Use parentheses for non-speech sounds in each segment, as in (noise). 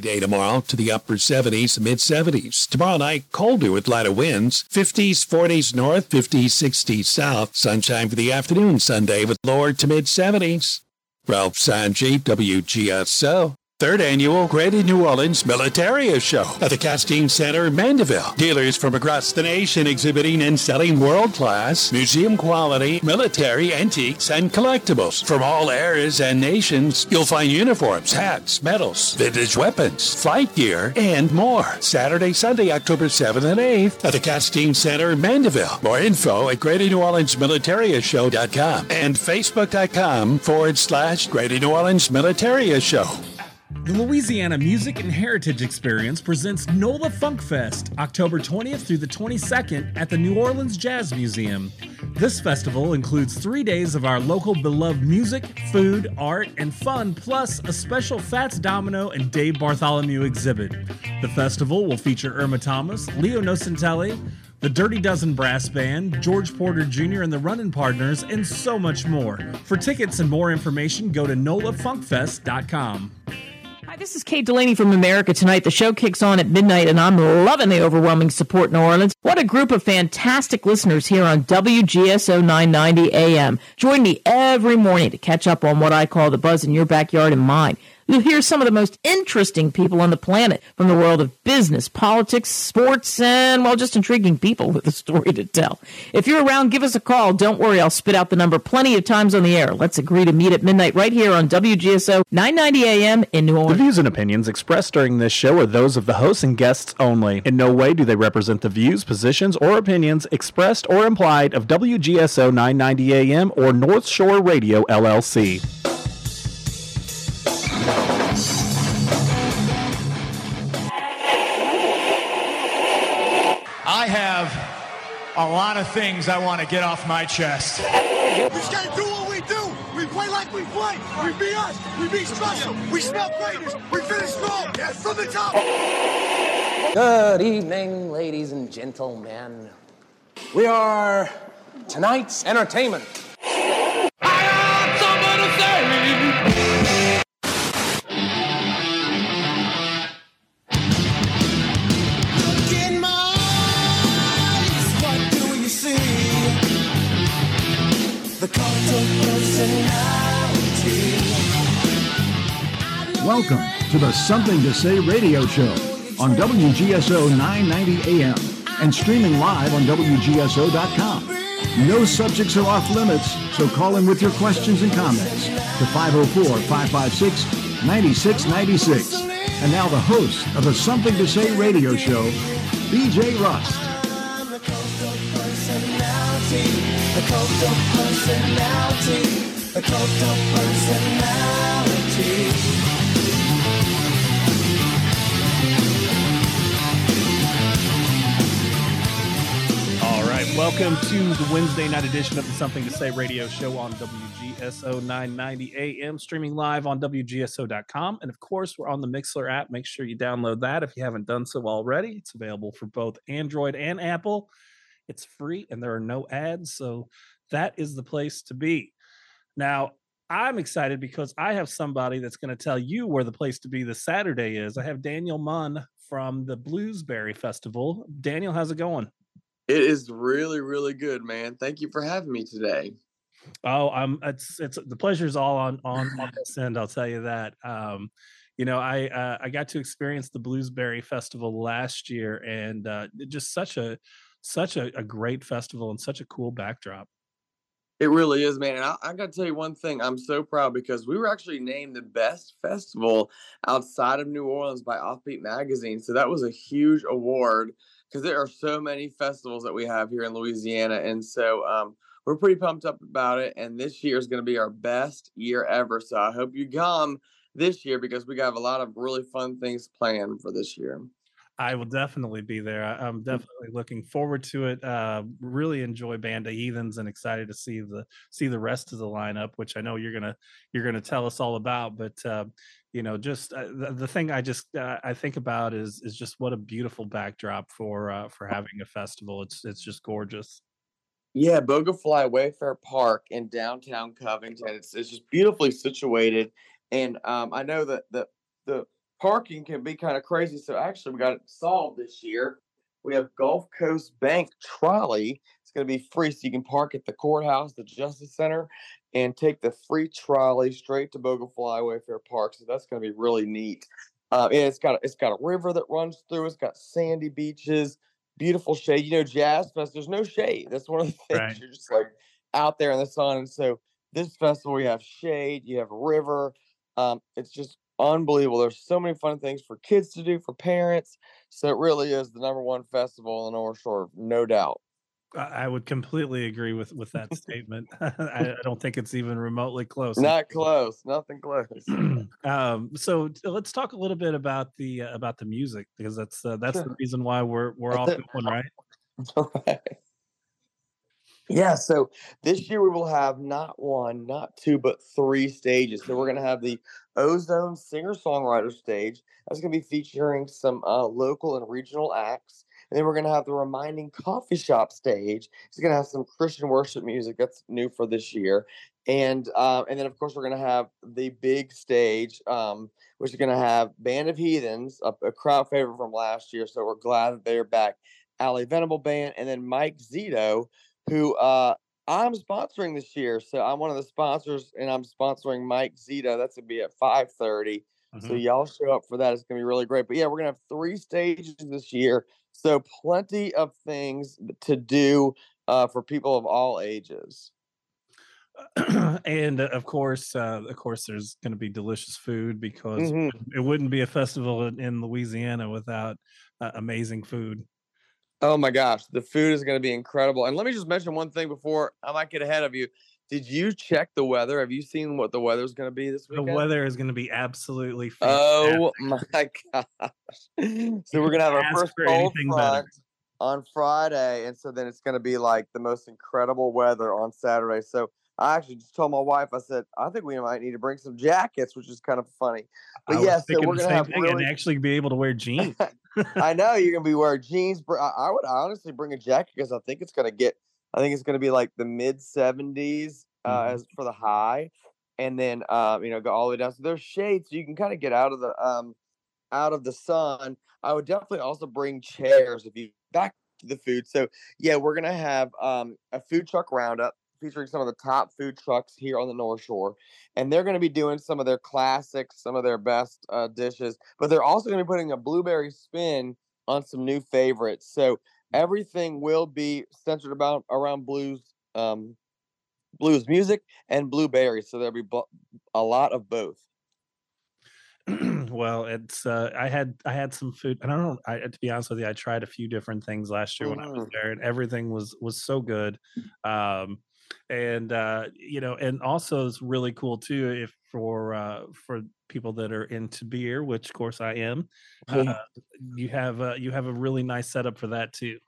Day tomorrow to the upper 70s, mid 70s. Tomorrow night, colder with lighter winds, 50s, 40s north, 50s, 60s south. Sunshine for the afternoon Sunday with lower to mid 70s. Ralph Sanji, WGSO. Third annual Greater New Orleans Militaria Show at the Castine Center in Mandeville. Dealers from across the nation exhibiting and selling world class, museum quality, military, antiques, and collectibles. From all eras and nations, you'll find uniforms, hats, medals, vintage weapons, flight gear, and more. Saturday, Sunday, October 7th and 8th at the Castine Center in Mandeville. More info at Greater New Orleans Militaria and Facebook.com forward slash Greater New Orleans Militaria Show. The Louisiana Music and Heritage Experience presents NOLA Funk Fest, October 20th through the 22nd at the New Orleans Jazz Museum. This festival includes three days of our local beloved music, food, art, and fun, plus a special Fats Domino and Dave Bartholomew exhibit. The festival will feature Irma Thomas, Leo Nocentelli, the Dirty Dozen Brass Band, George Porter Jr. and the Running Partners, and so much more. For tickets and more information, go to nolafunkfest.com. Hi, this is Kate Delaney from America Tonight. The show kicks on at midnight, and I'm loving the overwhelming support in New Orleans. What a group of fantastic listeners here on WGSO 990 AM. Join me every morning to catch up on what I call the buzz in your backyard and mine. You'll hear some of the most interesting people on the planet from the world of business, politics, sports, and, well, just intriguing people with a story to tell. If you're around, give us a call. Don't worry, I'll spit out the number plenty of times on the air. Let's agree to meet at midnight right here on WGSO 990 AM in New Orleans. The views and opinions expressed during this show are those of the hosts and guests only. In no way do they represent the views, positions, or opinions expressed or implied of WGSO 990 AM or North Shore Radio LLC. A lot of things I want to get off my chest. We just gotta do what we do. We play like we play. We be us. We be special. We smell greatness. We finish strong. Yes, from the top. Good evening, ladies and gentlemen. We are tonight's entertainment. Welcome to the Something to Say radio show on WGSO 990 AM and streaming live on WGSO.com. No subjects are off limits, so call in with your questions and comments to 504 556 9696. And now the host of the Something to Say radio show, BJ Rust. The cult of personality. The cult of personality. All right, welcome to the Wednesday night edition of the Something to Say radio show on WGSO 990 AM, streaming live on WGSO.com. And of course, we're on the Mixlr app. Make sure you download that if you haven't done so already. It's available for both Android and Apple. It's free and there are no ads. So that is the place to be. Now, I'm excited because I have somebody that's going to tell you where the place to be this Saturday is. I have Daniel Munn from the Bluesberry Festival. Daniel, how's it going? It is really, really good, man. Thank you for having me today. Oh, I'm. um, it's it's the pleasure's all on on, on this (laughs) end. I'll tell you that. Um, you know, I uh, I got to experience the Bluesberry Festival last year, and uh, just such a such a, a great festival and such a cool backdrop. It really is, man. And I, I got to tell you one thing. I'm so proud because we were actually named the best festival outside of New Orleans by Offbeat Magazine. So that was a huge award because there are so many festivals that we have here in Louisiana. And so um, we're pretty pumped up about it. And this year is going to be our best year ever. So I hope you come this year because we got a lot of really fun things planned for this year. I will definitely be there. I- I'm definitely looking forward to it. Uh, really enjoy Band of Heathens and excited to see the see the rest of the lineup, which I know you're gonna you're gonna tell us all about. But uh, you know, just uh, the, the thing I just uh, I think about is is just what a beautiful backdrop for uh, for having a festival. It's it's just gorgeous. Yeah, Bogue Falaya Wayside Park in downtown Covington. It's it's just beautifully situated, and um, I know that the the parking can be kind of crazy. So actually, we got it solved this year. We have Gulf Coast Bank trolley. It's going to be free, so you can park at the courthouse, the Justice Center, and take the free trolley straight to Bogue Falaya Wayside Park. So that's going to be really neat. Uh, and it's got it's got a river that runs through. It's got sandy beaches, beautiful shade. You know, Jazz Fest. There's no shade. That's one of the (laughs) things. Right. You're just like out there in the sun. And so this festival, you have shade, you have a river. Um, it's just unbelievable. There's so many fun things for kids to do, for parents. So it really is the number one festival in the North Shore, no doubt. I would completely agree with with that statement. (laughs) I, I don't think it's even remotely close. Not close, nothing close. (clears throat) um, so let's talk a little bit about the uh, about the music because that's uh, that's the reason why we're we're all going right. (laughs) Right. Yeah, so this year we will have not one, not two, but three stages. So we're going to have the Ozone Singer Songwriter stage. That's going to be featuring some uh, local and regional acts. And then we're going to have the Reminding Coffee Shop stage. It's going to have some Christian worship music. That's new for this year. And uh, and then of course we're going to have the big stage, um, which is going to have Band of Heathens, a, a crowd favorite from last year. So we're glad that they're back. Ally Venable Band, and then Mike Zito, who uh, I'm sponsoring this year. So I'm one of the sponsors, and I'm sponsoring Mike Zito. That's gonna be at 5:30. So Mhm. y'all show up for that. It's gonna be really great. But yeah, we're gonna have three stages this year, so plenty of things to do uh, for people of all ages. (clears throat) and uh, of course, uh, of course, there's going to be delicious food because Mhm. it wouldn't be a festival in, in Louisiana without uh, amazing food. Oh my gosh, the food is going to be incredible. And let me just mention one thing before I might get ahead of you. Did you check the weather? Have you seen what the weather is going to be this The weather is going to be absolutely oh fantastic. Oh my (laughs) gosh. So we're gonna have our first cold better. front on Friday, and so then it's gonna be like the most incredible weather on Saturday. So I actually just told my wife, I said, I think we might need to bring some jackets, which is kind of funny. But yeah, so we're gonna have really and actually be able to wear jeans. (laughs) I know you're gonna be wearing jeans. But I, I would honestly bring a jacket because I think it's gonna get. I think it's gonna be like the mid 70s uh, Mhm. as for the high, and then um, you know go all the way down. So there's shades, so you can kind of get out of the um out of the sun. I would definitely also bring chairs if you back to the food. So yeah, we're gonna have um a food truck roundup featuring some of the top food trucks here on the North Shore, and they're gonna be doing some of their classics, some of their best uh, dishes, but they're also gonna be putting a blueberry spin on some new favorites. So everything will be centered about around blues, um, blues music and blueberries. So there'll be bo- a lot of both. (clears throat) well, it's uh, I had I had some food, and I don't. I to be honest with you, I tried a few different things last year when I was Mhm. there, and everything was was so good. Um, and uh, you know, and also it's really cool too if for uh, for people that are into beer, which of course I am. Uh, you have uh, you have a really nice setup for that too.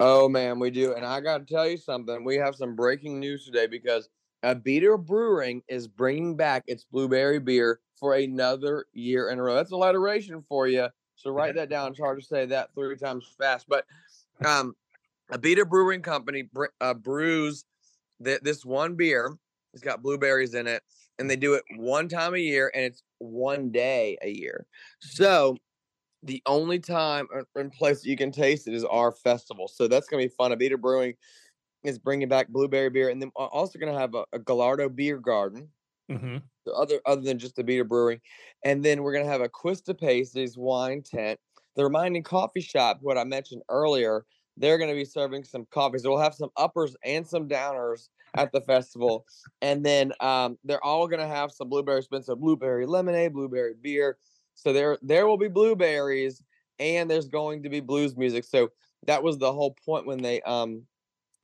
Oh man, we do. And I got to tell you something. We have some breaking news today because uh, Abita Brewing is bringing back its blueberry beer for another year in a row. That's a alliteration for you. So (laughs) write that down. Try to say that three times fast. But um, Abita Brewing Company uh, brews th- this one beer. It's got blueberries in it, and they do it one time a year, and it's one day a year. So the only time and place that you can taste it is our festival. So that's gonna be fun. Abita Brewing is bringing back blueberry beer, and then we're also gonna have a, a Gallardo beer garden. hmm so Other other than just Abita Brewing, and then we're gonna have Acquistapace's wine tent. The Reminding Coffee Shop, what I mentioned earlier, they're gonna be serving some coffees. We'll have some uppers and some downers at the festival, and then um, they're all gonna have some blueberry spin, so blueberry lemonade, blueberry beer. So there there will be blueberries and there's going to be blues music. So that was the whole point when they um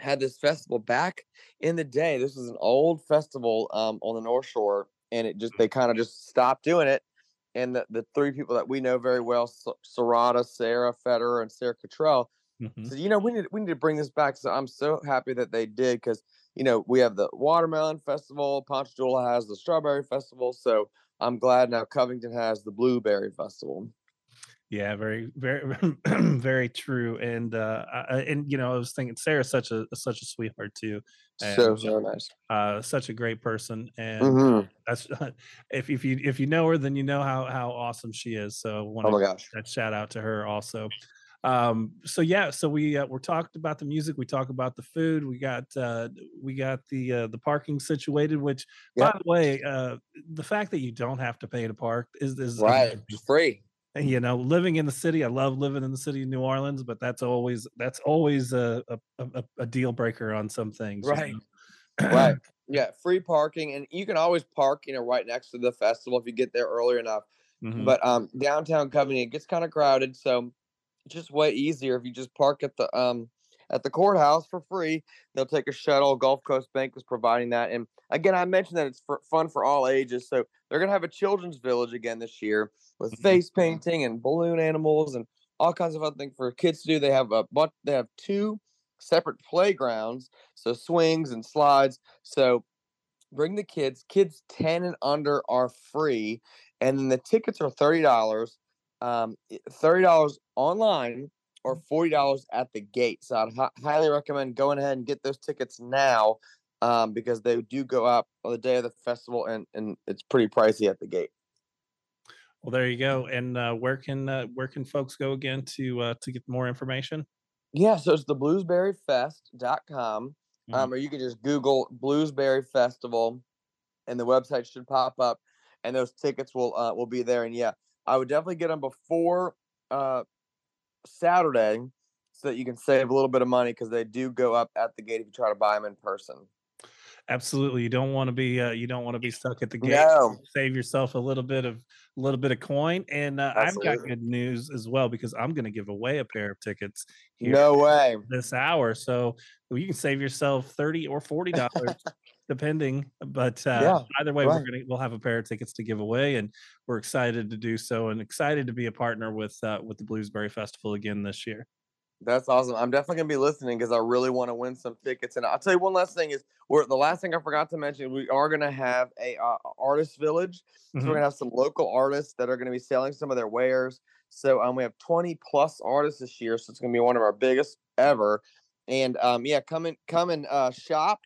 had this festival back in the day. This was an old festival um on the North Shore and it just they kind of just stopped doing it. And the, the three people that we know very well, S- Serrata, Sarah Federer, and Sarah Cottrell, hmm so you know we need we need to bring this back. So I'm so happy that they did because you know we have the watermelon festival, Ponchatoula has the strawberry festival. So I'm glad now Covington has the blueberry festival. Yeah, very, very, (clears throat) very true. And uh, I, and you know, I was thinking Sarah's such a such a sweetheart too. And, so so nice. Uh, such a great person, and Mhm. that's (laughs) if if you if you know her, then you know how how awesome she is. So, want Oh my gosh. that shout out to her also. Um, so yeah, so we uh, we're talked about the music, we talk about the food, we got uh, we got the uh, the parking situated. Which, by the way, uh, the fact that you don't have to pay to park is is Right. amazing It's free. and, you know living in the city i love living in the city of new orleans but that's always that's always a a, a, deal breaker on some things you Right. know? right. (clears throat) Yeah, free parking, and you can always park, you know, right next to the festival if you get there early enough. Mhm. But um, downtown Covington it gets kind of crowded, so just way easier if you just park at the um at the courthouse for free. They'll take a shuttle. Gulf Coast Bank is providing that, and again, I mentioned that it's for fun for all ages. So they're gonna have a children's village again this year with Mhm. face painting and balloon animals and all kinds of other things for kids to do. They have a but they have two separate playgrounds, so swings and slides. So bring the kids. Kids 10 and under are free. And then the tickets are $30. Um, $30 online or $40 at the gate. So I'd hi- highly recommend going ahead and get those tickets now um, because they do go up on the day of the festival and, and it's pretty pricey at the gate. well there you go and uh, where can uh, where can folks go again to uh, to get more information Yeah, so it's the bluesberryfest.com. Mhm. Um, or you can just Google Bluesberry Festival and the website should pop up and those tickets will uh, will be there. And yeah, I would definitely get them before uh, Saturday so that you can save a little bit of money because they do go up at the gate if you try to buy them in person. absolutely you don't want to be uh, you don't want to be stuck at the gate No. save yourself a little bit of a little bit of coin and uh, i've got good news as well because i'm going to give away a pair of tickets here No way. this hour. So you can save yourself thirty or forty dollars, depending. But uh, Yeah, either way, we're gonna we'll have a pair of tickets to give away, and we're excited to do so, and excited to be a partner with uh, with the Bluesberry Festival again this year. That's awesome. I'm definitely gonna be listening because I really want to win some tickets. And I'll tell you one last thing is we're the last thing I forgot to mention. We are gonna have a uh, artist village. So Mhm. we're gonna have some local artists that are gonna be selling some of their wares. So um, we have 20 plus artists this year, so it's gonna be one of our biggest ever. And um, yeah, come and come and uh, shop,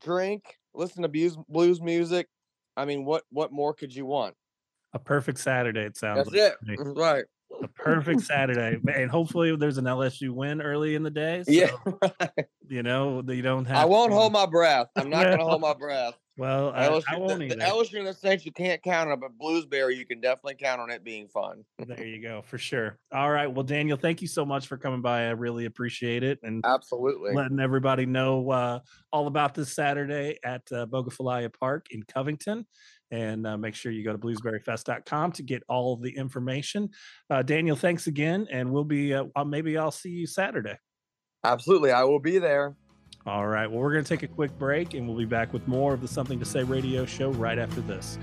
drink, listen to blues blues music. I mean, what what more could you want? A perfect Saturday, it sounds That's like. it. to mm, Right. A perfect Saturday, and hopefully there's an LSU win early in the day. So, (laughs) Yeah. you know you don't have. I won't to- hold my breath. I'm not gonna (laughs) hold my breath. Well, I, LSU, I the- won't the, either. LSU and the Saints, you can't count on, it, but Bluesberry, you can definitely count on it being fun. there you go, for sure. All right, well, Daniel, thank you so much for coming by. I really appreciate it, and Absolutely. letting everybody know uh, all about this Saturday at uh, Bogue Falaya Park in Covington. And uh, make sure you go to bluesberryfest.com to get all the information. Uh, Daniel, thanks again. And we'll be, uh, uh, maybe I'll see you Saturday. Absolutely. I will be there. All right. Well, we're going to take a quick break and we'll be back with more of the Something to Say radio show right after this.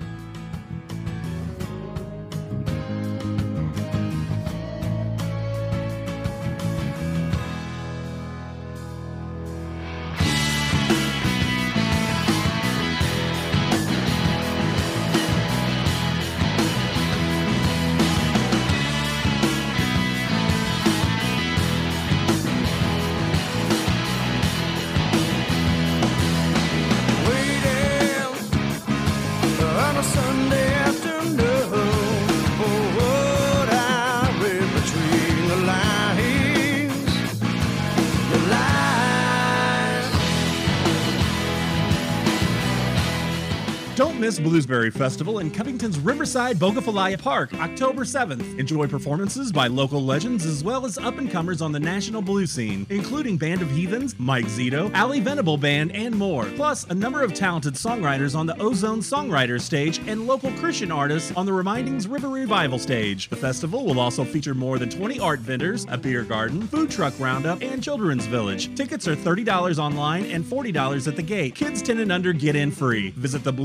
Bluesberry Festival in Covington's Riverside Bogue Falaya Park, October 7th. Enjoy performances by local legends as well as up and comers on the national blues scene, including Band of Heathens, Mike Zito, Ally Venable Band, and more. Plus, a number of talented songwriters on the Ozone Songwriters stage and local Christian artists on the Remindings River Revival stage. The festival will also feature more than 20 art vendors, a beer garden, food truck roundup, and children's village. Tickets are $30 online and $40 at the gate. Kids 10 and under get in free. Visit the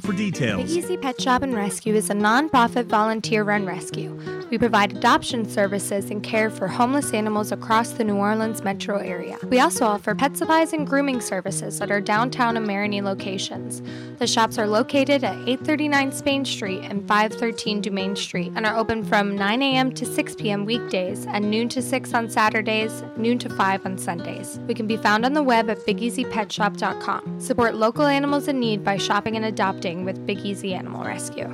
for The details. Easy Pet Shop and Rescue is a non-profit volunteer-run rescue. We We provide adoption services and care for homeless animals across the New Orleans metro area. We also offer pet supplies and grooming services at our downtown and Marigny locations. The shops are located at 839 Spain Street and 513 Dumaine Street and are open from 9 a.m. to 6 p.m. weekdays and noon to 6 on Saturdays, noon to 5 on Sundays. We can be found on the web at BigEasyPetShop.com. Support local animals in need by shopping and adopting with Big Easy Animal Rescue.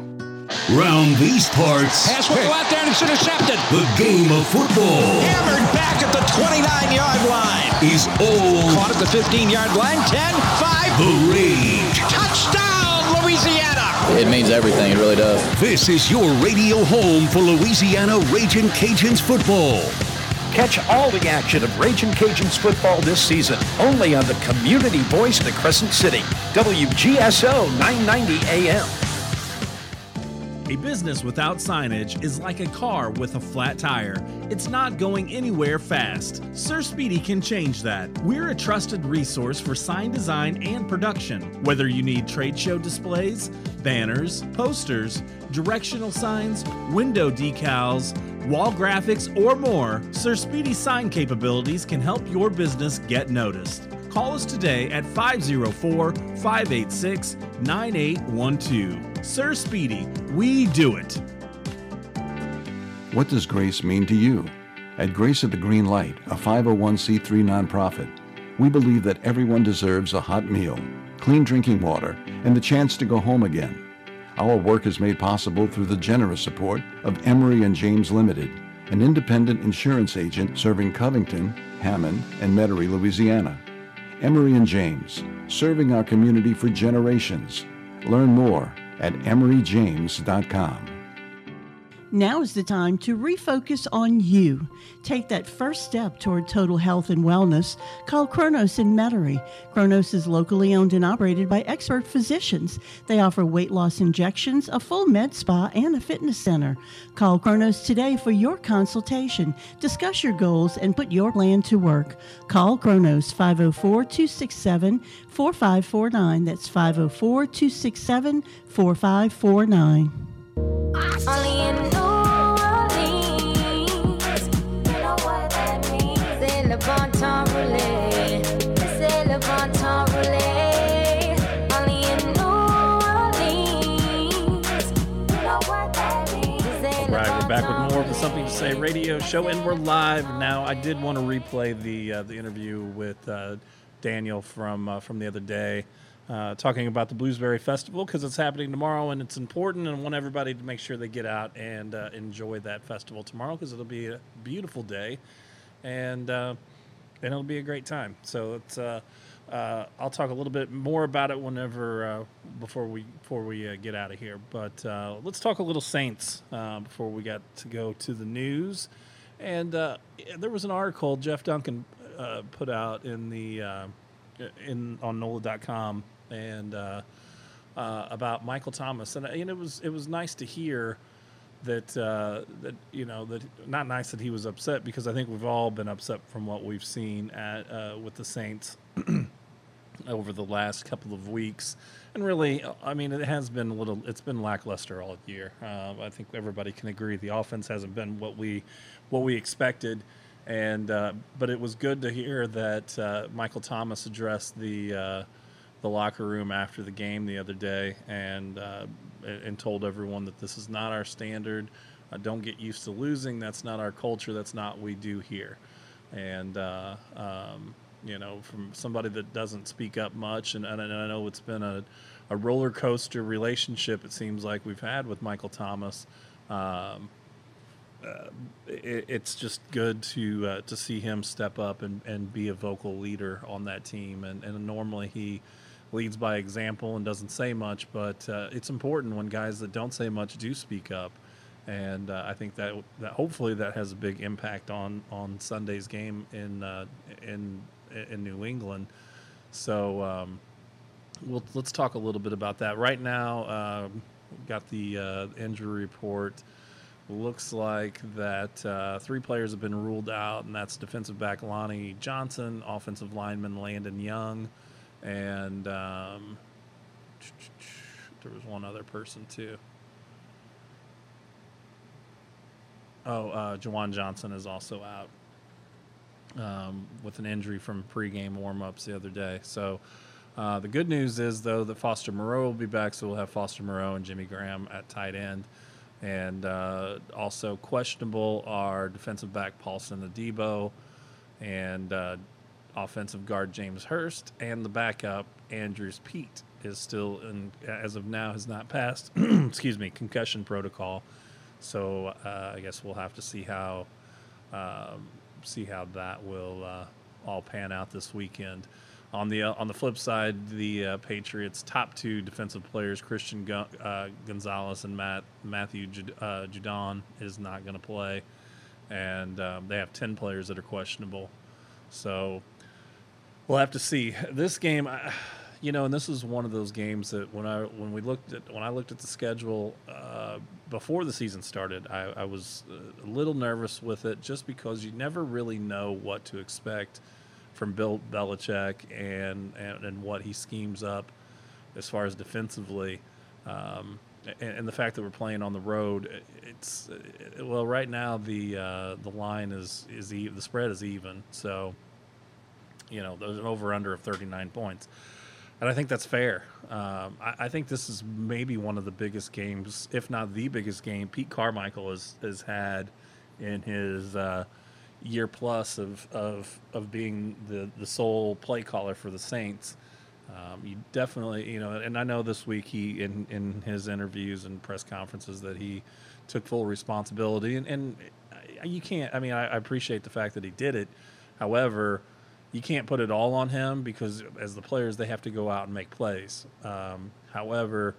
Round these parts. Pass will go out there and it's intercepted. The game of football. Hammered back at the 29 yard line. Is all. Caught at the 15 yard line. 10, 5. The rage. Touchdown, Louisiana. It means everything. It really does. This is your radio home for Louisiana Raging Cajuns football. Catch all the action of Raging Cajuns football this season only on the community voice of the Crescent City, WGSO 990 AM. A business without signage is like a car with a flat tire. It's not going anywhere fast. Sir Speedy can change that. We're a trusted resource for sign design and production. Whether you need trade show displays, banners, posters, directional signs, window decals, wall graphics, or more, Sir Speedy sign capabilities can help your business get noticed. Call us today at 504 586 9812. Sir Speedy, we do it. What does grace mean to you? At Grace of the Green Light, a 501c3 nonprofit, we believe that everyone deserves a hot meal, clean drinking water, and the chance to go home again. Our work is made possible through the generous support of Emery and James Limited, an independent insurance agent serving Covington, Hammond, and Metairie, Louisiana. Emery and James, serving our community for generations. Learn more at emeryjames.com. Now is the time to refocus on you. Take that first step toward total health and wellness. Call Kronos in Metairie. Kronos is locally owned and operated by expert physicians. They offer weight loss injections, a full med spa, and a fitness center. Call Kronos today for your consultation. Discuss your goals and put your plan to work. Call Kronos 504 267 4549. That's 504 267 4549. Only in New Orleans, you know what that means. C'est le bon temps roulé, c'est le bon temps roulé. Only in New Orleans, you know what that means. C'est le Right, bon we're back with more of the Something to Say radio show, and we're live now. I did want to replay the uh, the interview with uh, Daniel from uh, from the other day, uh, talking about the Bluesberry Festival because it's happening tomorrow and it's important, and I want everybody to make sure they get out and uh, enjoy that festival tomorrow because it'll be a beautiful day, and uh, and it'll be a great time. So it's. Uh, uh, I'll talk a little bit more about it whenever uh, before we before we get out of here. But let's talk a little Saints before we got to go to the news. And there was an article Jeff Duncan put out in the in on NOLA.com and uh, uh, about Michael Thomas, and, uh, and it was it was nice to hear that uh, that you know that not nice that he was upset because I think we've all been upset from what we've seen at uh, with the Saints (clears throat) over the last couple of weeks, and really, I mean, it has been a little. It's been lackluster all year. Uh, I think everybody can agree the offense hasn't been what we what we expected, and uh, but it was good to hear that uh, Michael Thomas addressed the. The locker room after the game the other day and uh, and told everyone that this is not our standard. Uh, don't get used to losing. That's not our culture. That's not what we do here. And uh, um, you know, from somebody that doesn't speak up much, and, and I know it's been a, a roller coaster relationship. It seems like we've had with Michael Thomas. Um, uh, it, it's just good to uh, to see him step up and, and be a vocal leader on that team. And, and normally he leads by example and doesn't say much, but uh, it's important when guys that don't say much do speak up. And uh, I think that that hopefully that has a big impact on on Sunday's game in uh, in in New England. So um, we'll, let's talk a little bit about that. Right now, um, got the uh, injury report. Looks like that uh, three players have been ruled out, and that's defensive back Lonnie Johnson, offensive lineman Landon Young, and um, there was one other person too. Oh, uh, Juwan Johnson is also out um, with an injury from pregame warmups the other day. So uh, the good news is though that Foster Moreau will be back, so we'll have Foster Moreau and Jimmy Graham at tight end. And uh, also questionable are defensive back Paulson Adebo and uh, offensive guard James Hurst, and the backup Andrus Peat is still in, as of now has not passed. (clears throat) excuse me, concussion protocol. So uh, I guess we'll have to see how um, see how that will uh, all pan out this weekend. On the uh, on the flip side, the uh, Patriots' top two defensive players, Christian uh, Gonzalez and Matt Matthew uh, Judon, is not going to play, and um, they have ten players that are questionable. So we'll have to see. This game, I- you know, and this is one of those games that when I when we looked at when I looked at the schedule uh, before the season started, I, I was uh, a little nervous with it just because you never really know what to expect from Bill Belichick and and, and what he schemes up as far as defensively. Um, and, and the fact that we're playing on the road, it's well right now the uh, the line is is the spread is even, so you know there's an over under of 39 points and I think that's fair. Um, I, I think this is maybe one of the biggest games, if not the biggest game, Pete Carmichael has has had in his uh, year plus of, of of being the the sole play caller for the Saints. Um, you definitely, you know, and I know this week he in in his interviews and press conferences that he took full responsibility, and, and you can't. I mean, I, I appreciate the fact that he did it. However, you can't put it all on him because as the players they have to go out and make plays. Um, however,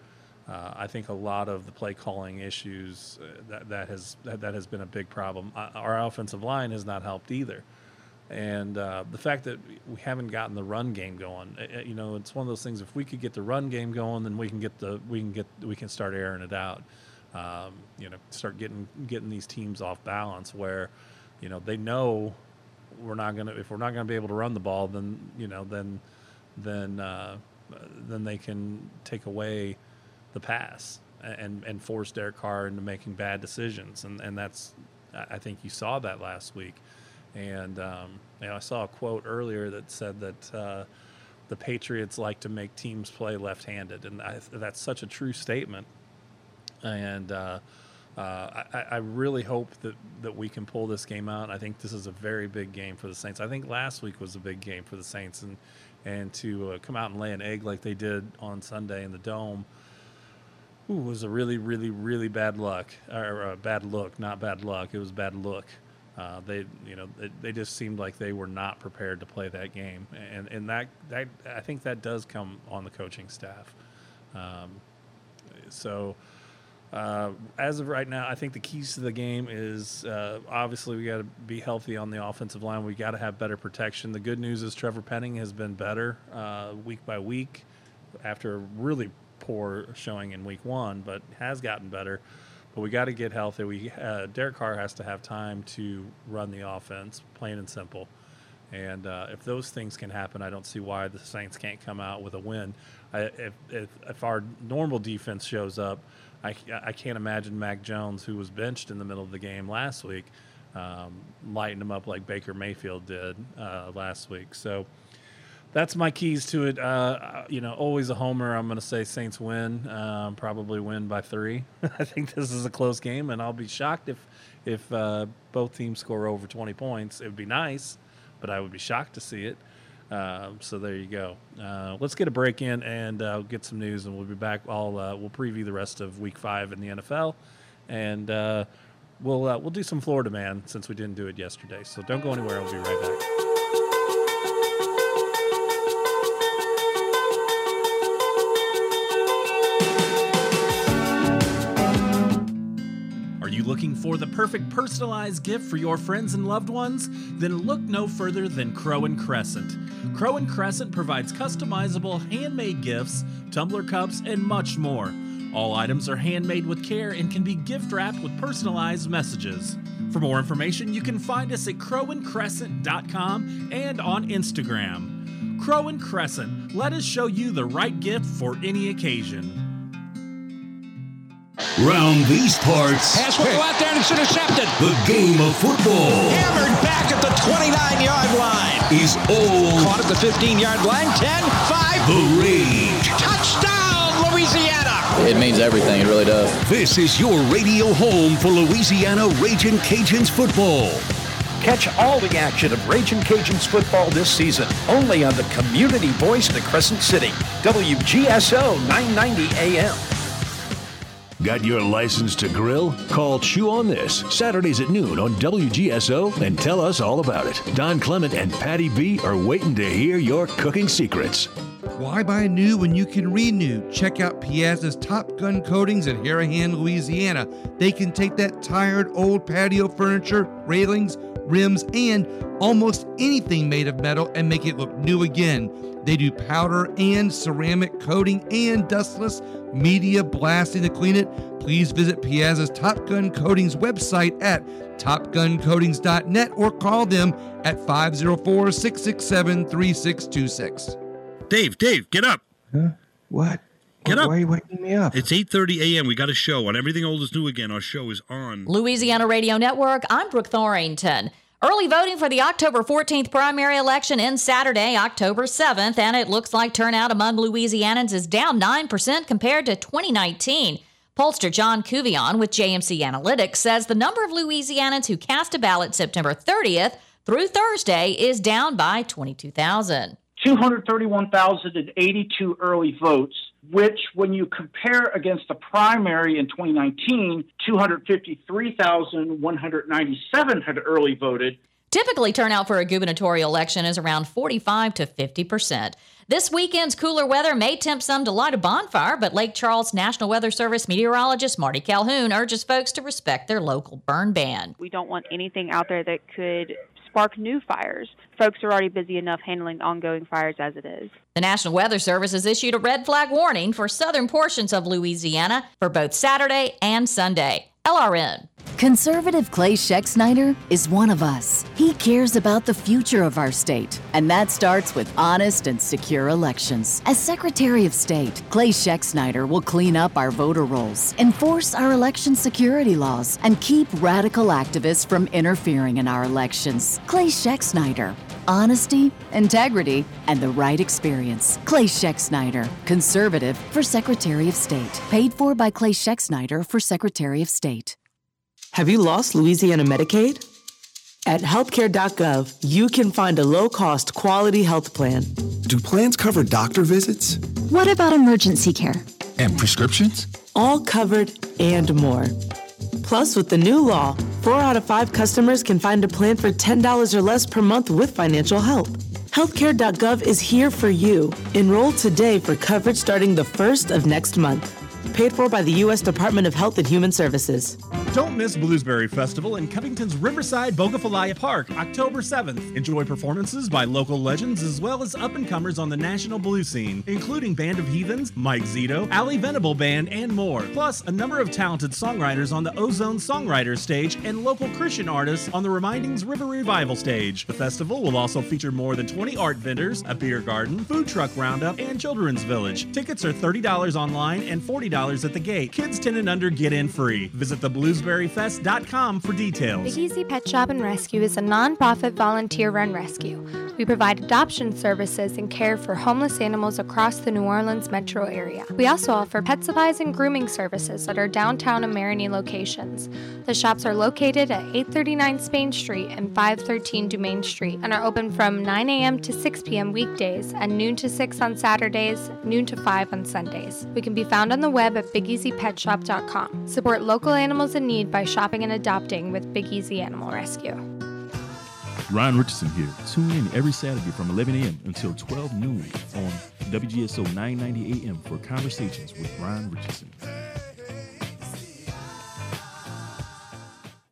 uh, I think a lot of the play calling issues uh, that that has that, that has been a big problem. Uh, our offensive line has not helped either, and uh, the fact that we haven't gotten the run game going. uh, uh, You know, it's one of those things. If we could get the run game going, then we can get the we can get we can start airing it out. Um, you know, start getting getting these teams off balance where, you know, they know we're not gonna if we're not gonna be able to run the ball, then you know then then uh, then they can take away the pass and and force Derek Carr into making bad decisions, and and that's I think you saw that last week, and um, you know I saw a quote earlier that said that. Uh, the Patriots like to make teams play left-handed, and I, that's such a true statement. And uh, uh, I, I really hope that, that we can pull this game out. I think this is a very big game for the Saints. I think last week was a big game for the Saints, and and to uh, come out and lay an egg like they did on Sunday in the dome ooh, was a really, really, really bad luck or uh, bad look. Not bad luck. It was bad look. Uh, they, you know, they, they just seemed like they were not prepared to play that game, and and that that I think that does come on the coaching staff. Um, so. Uh, as of right now, I think the keys to the game is uh, obviously we got to be healthy on the offensive line. We got to have better protection. The good news is Trevor Penning has been better uh, week by week after a really poor showing in week one, but has gotten better. But we got to get healthy. We uh, Derek Carr has to have time to run the offense, plain and simple. And uh, if those things can happen, I don't see why the Saints can't come out with a win. I, if, if, if our normal defense shows up, I, I can't imagine Mac Jones, who was benched in the middle of the game last week, um, lighting him up like Baker Mayfield did uh, last week. So that's my keys to it. Uh, you know, always a homer. I'm going to say Saints win, um, probably win by three. (laughs) I think this is a close game, and I'll be shocked if if uh, both teams score over 20 points. It would be nice, but I would be shocked to see it. Um, so there you go. Uh, let's get a break in and uh, get some news, and we'll be back. I'll uh, we'll preview the rest of Week Five in the NFL, and uh, we'll uh, we'll do some Florida man since we didn't do it yesterday. So don't go anywhere. I'll be right back. Are you looking for the perfect personalized gift for your friends and loved ones? Then look no further than Crow and Crescent. Crow and Crescent provides customizable handmade gifts, tumbler cups, and much more. All items are handmade with care and can be gift wrapped with personalized messages. For more information, you can find us at crowandcrescent.com and on Instagram. Crow and Crescent, let us show you the right gift for any occasion. Round these parts, Pass will go out there and it's intercepted. the game of football Hammered back at the 29 yard line. is all Caught at the 15 yard line. 10, 5. the rage. Touchdown, Louisiana. It means everything. It really does. This is your radio home for Louisiana Raging Cajuns football. Catch all the action of Raging Cajuns football this season only on the community voice of the Crescent City, WGSO 990 AM. Got your license to grill? Call Chew on This Saturdays at noon on WGSO and tell us all about it. Don Clement and Patty B are waiting to hear your cooking secrets. Why buy new when you can renew? Check out Piazza's Top Gun Coatings in Harahan, Louisiana. They can take that tired old patio furniture, railings, rims, and almost anything made of metal and make it look new again. They do powder and ceramic coating and dustless media blasting to clean it. Please visit Piazza's Top Gun Coatings website at topguncoatings.net or call them at 504 667 3626. Dave, Dave, get up. Huh? What? Get up. Why are you waking me up? It's 8:30 a.m. We got a show on Everything Old is New Again. Our show is on. Louisiana Radio Network, I'm Brooke Thorington. Early voting for the October 14th primary election ends Saturday, October 7th, and it looks like turnout among Louisianans is down 9% compared to 2019. Pollster John Couvillon with JMC Analytics says the number of Louisianans who cast a ballot September 30th through Thursday is down by 22,000. 231,082 early votes, which, when you compare against the primary in 2019, 253,197 had early voted. Typically, turnout for a gubernatorial election is around 45 to 50 percent. This weekend's cooler weather may tempt some to light a bonfire, but Lake Charles National Weather Service meteorologist Marty Calhoun urges folks to respect their local burn ban. We don't want anything out there that could spark new fires. Folks are already busy enough handling ongoing fires as it is. The National Weather Service has issued a red flag warning for southern portions of Louisiana for both Saturday and Sunday. LRN. Conservative Clay Scheck is one of us. He cares about the future of our state, and that starts with honest and secure elections. As Secretary of State, Clay Scheck will clean up our voter rolls, enforce our election security laws, and keep radical activists from interfering in our elections. Clay Scheck Honesty, integrity, and the right experience. Clay Scheck conservative for Secretary of State. Paid for by Clay Scheck for Secretary of State. Have you lost Louisiana Medicaid? At healthcare.gov, you can find a low cost, quality health plan. Do plans cover doctor visits? What about emergency care? And prescriptions? All covered and more. Plus, with the new law, four out of five customers can find a plan for $10 or less per month with financial help. Healthcare.gov is here for you. Enroll today for coverage starting the first of next month. Paid for by the U.S. Department of Health and Human Services. Don't miss Bluesberry Festival in Covington's Riverside Bogue Falaya Park, October 7th. Enjoy performances by local legends as well as up and comers on the national blues scene, including Band of Heathens, Mike Zito, Ally Venable Band, and more. Plus, a number of talented songwriters on the Ozone Songwriters stage and local Christian artists on the Remindings River Revival stage. The festival will also feature more than 20 art vendors, a beer garden, food truck roundup, and children's village. Tickets are $30 online and $40 at the gate. Kids 10 and under get in free. Visit thebluesberryfest.com for details. Big Easy Pet Shop and Rescue is a nonprofit volunteer run rescue. We provide adoption services and care for homeless animals across the New Orleans metro area. We also offer pet supplies and grooming services at our downtown and Marigny locations. The shops are located at 839 Spain Street and 513 Dumaine Street and are open from 9 a.m. to 6 p.m. weekdays and noon to 6 on Saturdays, noon to 5 on Sundays. We can be found on the web at BigEasyPetShop.com. Support local animals in need by shopping and adopting with Big Easy Animal Rescue. Ryan Richardson here. Tune in every Saturday from 11 a.m. until 12 noon on WGSO 990 AM for conversations with Ryan Richardson.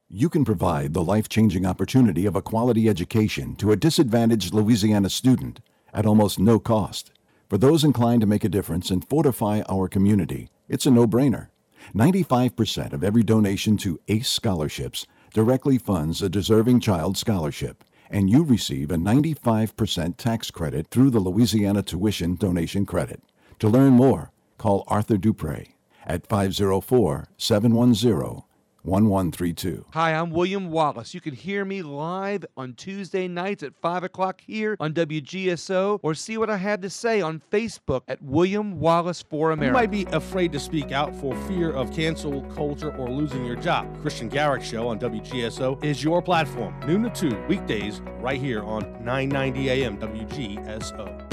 You can provide the life changing opportunity of a quality education to a disadvantaged Louisiana student at almost no cost. For those inclined to make a difference and fortify our community, it's a no brainer. 95% of every donation to ACE scholarships directly funds a deserving child scholarship, and you receive a 95% tax credit through the Louisiana Tuition Donation Credit. To learn more, call Arthur Dupre at 504 710 1132. Hi, I'm William Wallace. You can hear me live on Tuesday nights at 5 o'clock here on WGSO or see what I have to say on Facebook at William Wallace for America. You might be afraid to speak out for fear of cancel culture or losing your job. Christian Garrick Show on WGSO is your platform. Noon to 2, weekdays, right here on 990 AM WGSO.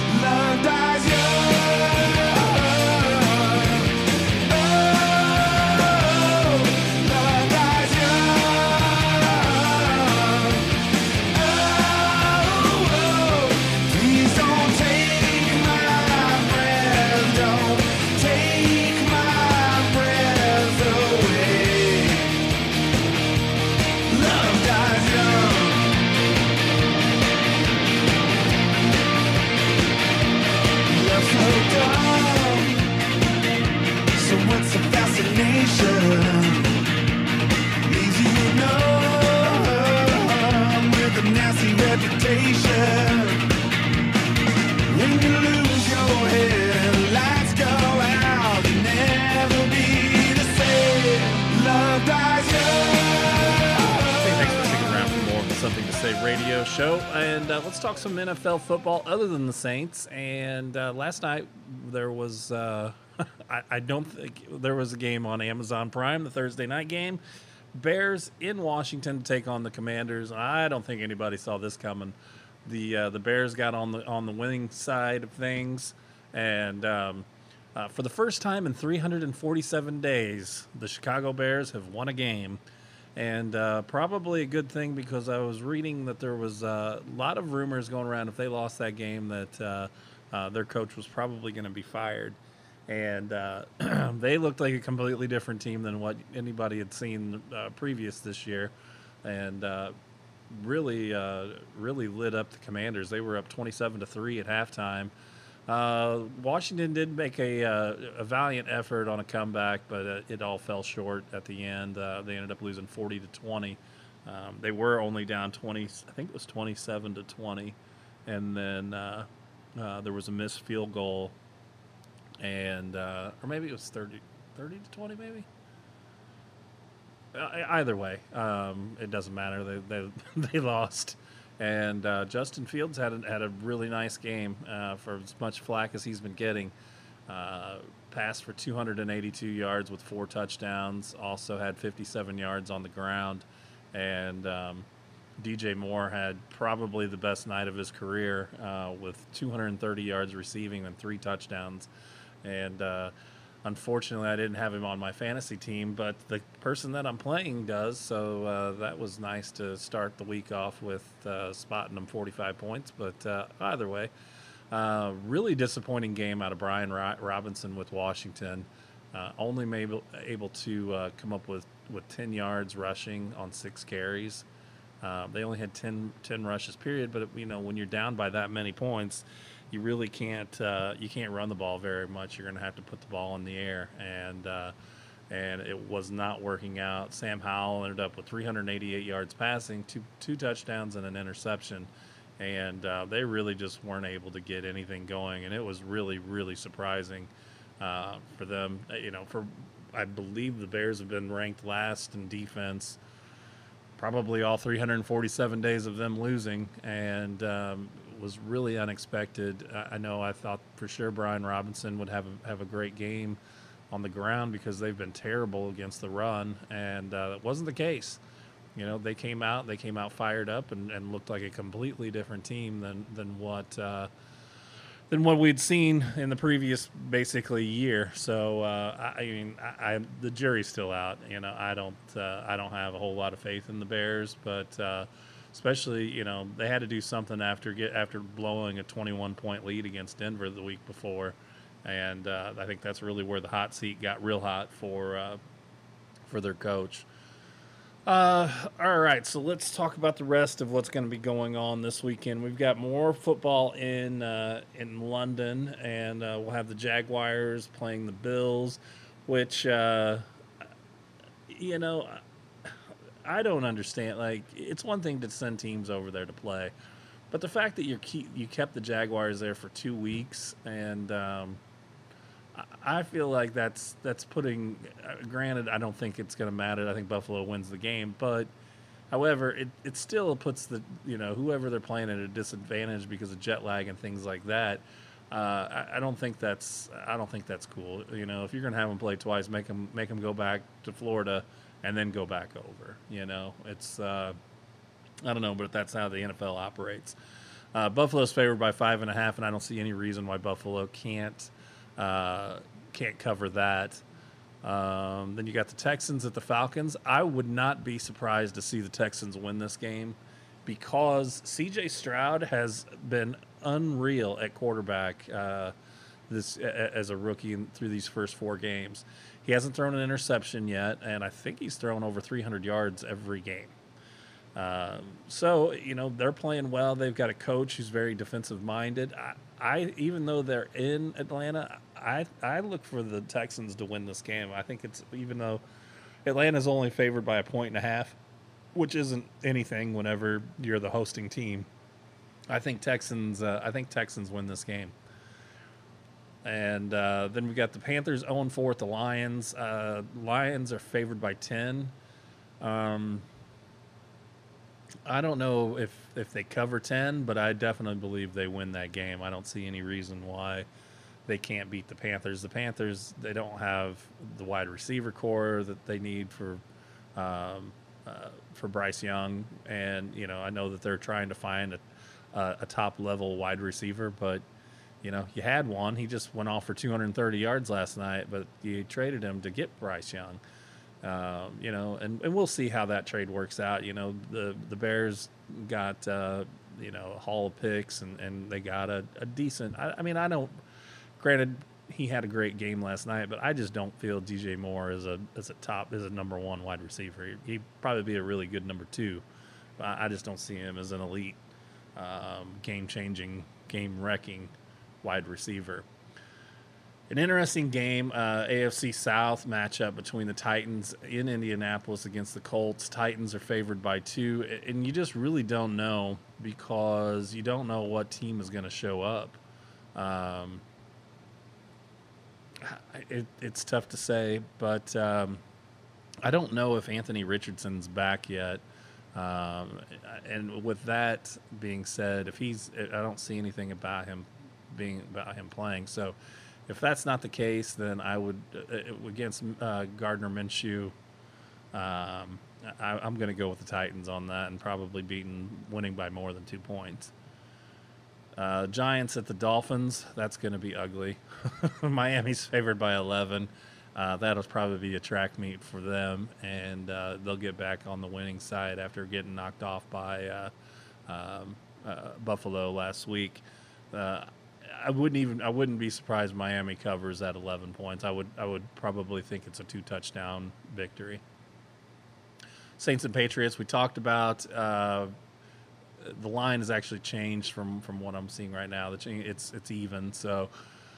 Talk some NFL football other than the Saints. And uh, last night there was, uh, (laughs) I, I don't think there was a game on Amazon Prime, the Thursday night game. Bears in Washington to take on the Commanders. I don't think anybody saw this coming. The uh, the Bears got on the on the winning side of things, and um, uh, for the first time in 347 days, the Chicago Bears have won a game and uh, probably a good thing because I was reading that there was a lot of rumors going around if they lost that game that uh, uh, their coach was probably going to be fired, and uh, (clears throat) they looked like a completely different team than what anybody had seen uh, previous this year, and uh, really really lit up the Commanders. They were up twenty seven to three at halftime. Uh, Washington did make a, uh, a valiant effort on a comeback, but uh, it all fell short at the end. Uh, they ended up losing 40 to 20. Um, they were only down 20, I think it was 27 to 20. And then uh, uh, there was a missed field goal, and or maybe it was 30, 30 to 20, maybe. Either way, um, it doesn't matter. They they, (laughs) they lost, and uh, Justin Fields had a, had a really nice game uh, for as much flack as he's been getting. Uh, passed for 282 yards with four touchdowns. Also had 57 yards on the ground, and um, DJ Moore had probably the best night of his career uh, with 230 yards receiving and three touchdowns. And uh, unfortunately, I didn't have him on my fantasy team, but the person that I'm playing does. So uh, that was nice to start the week off with uh, spotting him 45 points. But uh, either way, uh, really disappointing game out of Brian Ro- Robinson with Washington. Uh, only able, able to uh, come up with, with 10 yards rushing on six carries. They only had 10, 10 rushes, period. But you know, when you're down by that many points, you really can't uh, you can't run the ball very much. You're going to have to put the ball in the air, and uh, and it was not working out. Sam Howell ended up with 388 yards passing, two two touchdowns, and an interception, and uh, they really just weren't able to get anything going. And it was really really surprising uh, for them. Uh, You know, for I believe the Bears have been ranked last in defense probably all 347 days of them losing, and um, was really unexpected. I, know I thought for sure Brian Robinson would have a, have a great game on the ground because they've been terrible against the run, and uh, that wasn't the case. You know, they came out, they came out fired up, and, and looked like a completely different team than than what. Uh, than what we'd seen in the previous basically year. So uh, I, I mean, I, I, the jury's still out. You know, I don't uh, I don't have a whole lot of faith in the Bears, but uh, especially you know they had to do something after get after blowing a 21 point lead against Denver the week before, and uh, I think that's really where the hot seat got real hot for uh, for their coach. Uh, all right, so let's talk about the rest of what's going to be going on this weekend. We've got more football in uh, in London, and uh, we'll have the Jaguars playing the Bills, which uh, you know I don't understand. Like, it's one thing to send teams over there to play, but the fact that you keep you kept the Jaguars there for two weeks, and um, I feel like that's that's putting. Uh, granted, I don't think it's going to matter. I think Buffalo wins the game, but however, it, it still puts the you know whoever they're playing at a disadvantage because of jet lag and things like that. Uh, I, I don't think that's I don't think that's cool. You know, if you're going to have them play twice, make them make them go back to Florida and then go back over. You know, it's uh, I don't know, but that's how the NFL operates. Uh, Buffalo's favored by five and a half, and I don't see any reason why Buffalo can't uh, can't cover that. Um, then you got the Texans at the Falcons. I would not be surprised to see the Texans win this game because C.J. Stroud has been unreal at quarterback uh, this as a rookie through these first four games. He hasn't thrown an interception yet, and I think he's thrown over 300 yards every game. Um, so you know they're playing well. They've got a coach who's very defensive minded. I, I, even though they're in Atlanta, I I look for the Texans to win this game. I think it's even though Atlanta's only favored by a point and a half, which isn't anything whenever you're the hosting team. I think Texans. Uh, I think Texans win this game. And uh, then we got the Panthers 0 4 at the Lions. Uh, Lions are favored by 10. Um, I don't know if if they cover 10, but I definitely believe they win that game. I don't see any reason why they can't beat the Panthers. The Panthers they don't have the wide receiver corps that they need for um, uh, for Bryce Young, and you know I know that they're trying to find a, a, a top level wide receiver, but you know you had one. He just went off for 230 yards last night, but you traded him to get Bryce Young. Um, you know, and, and we'll see how that trade works out. You know, the the Bears got uh, you know a haul of picks and, and they got a, a decent. I, I, mean, I don't. Granted, he had a great game last night, but I just don't feel DJ Moore is a as a top is a number one wide receiver. He, would probably be a really good number two. But I, I just don't see him as an elite, um, game changing, game wrecking wide receiver. An interesting game, uh, AFC South matchup between the Titans in Indianapolis against the Colts. Titans are favored by two, and you just really don't know because you don't know what team is going to show up. Um, it, it's tough to say, but um, I don't know if Anthony Richardson's back yet. Um, and with that being said, if he's, I don't see anything about him being about him playing. So if that's not the case, then I would uh, uh against uh, Gardner Minshew. Um, I, am going to go with the Titans on that and probably beating winning by more than two points. Uh, Giants at the Dolphins. That's going to be ugly. (laughs) Miami's favored by 11. Uh, that'll probably be a track meet for them, and uh, they'll get back on the winning side after getting knocked off by uh, um, uh, Buffalo last week. I wouldn't even I wouldn't be surprised Miami covers at 11 points. I would I would probably think it's a two touchdown victory. Saints and Patriots we talked about. Uh, the line has actually changed from from what I'm seeing right now. The it's it's even. So,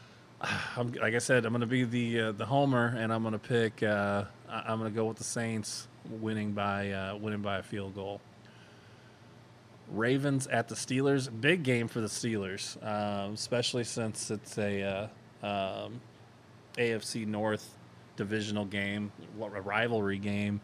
(sighs) I'm, like I said, I'm going to be the uh, the homer, and I'm going to pick. Uh, I'm going to go with the Saints winning by uh, winning by a field goal. Ravens at the Steelers. Big game for the Steelers, um, especially since it's a uh, um, AFC North divisional game, a rivalry game,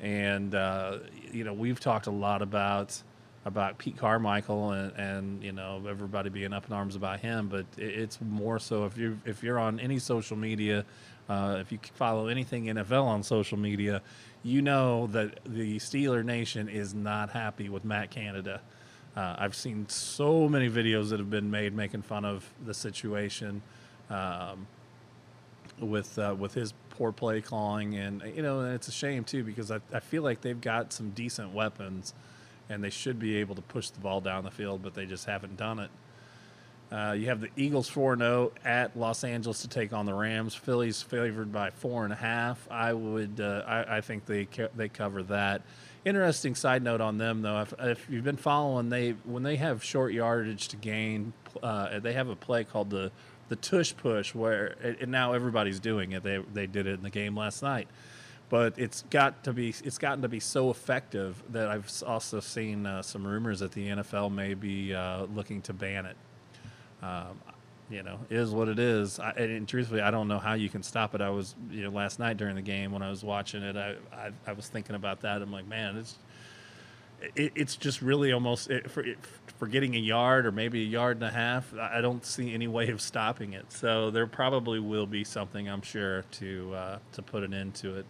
and uh, you know we've talked a lot about about Pete Carmichael and, and you know everybody being up in arms about him, but it's more so if you if you're on any social media, uh, if you follow anything NFL on social media, you know that the Steeler Nation is not happy with Matt Canada. Uh, I've seen so many videos that have been made making fun of the situation um, with uh, with his poor play calling, and you know, and it's a shame too because I, I feel like they've got some decent weapons, and they should be able to push the ball down the field, but they just haven't done it. Uh, you have the Eagles 4 0 at Los Angeles to take on the Rams. Philly's favored by four and a half. I would, uh, I, I, think they they cover that. Interesting side note on them though, if, if, you've been following, they when they have short yardage to gain, uh, they have a play called the the tush push where and now everybody's doing it. They they did it in the game last night but it's got to be it's gotten to be so effective that I've also seen uh, some rumors that the NFL may be uh, looking to ban it. Um, you know, is what it is. I, and truthfully, I don't know how you can stop it. I was, you know, last night during the game when I was watching it, I, I, I was thinking about that. I'm like, man, it's, it, it's just really almost it, for it, for getting a yard or maybe a yard and a half. I don't see any way of stopping it. So there probably will be something, I'm sure, to uh, to put an end to it.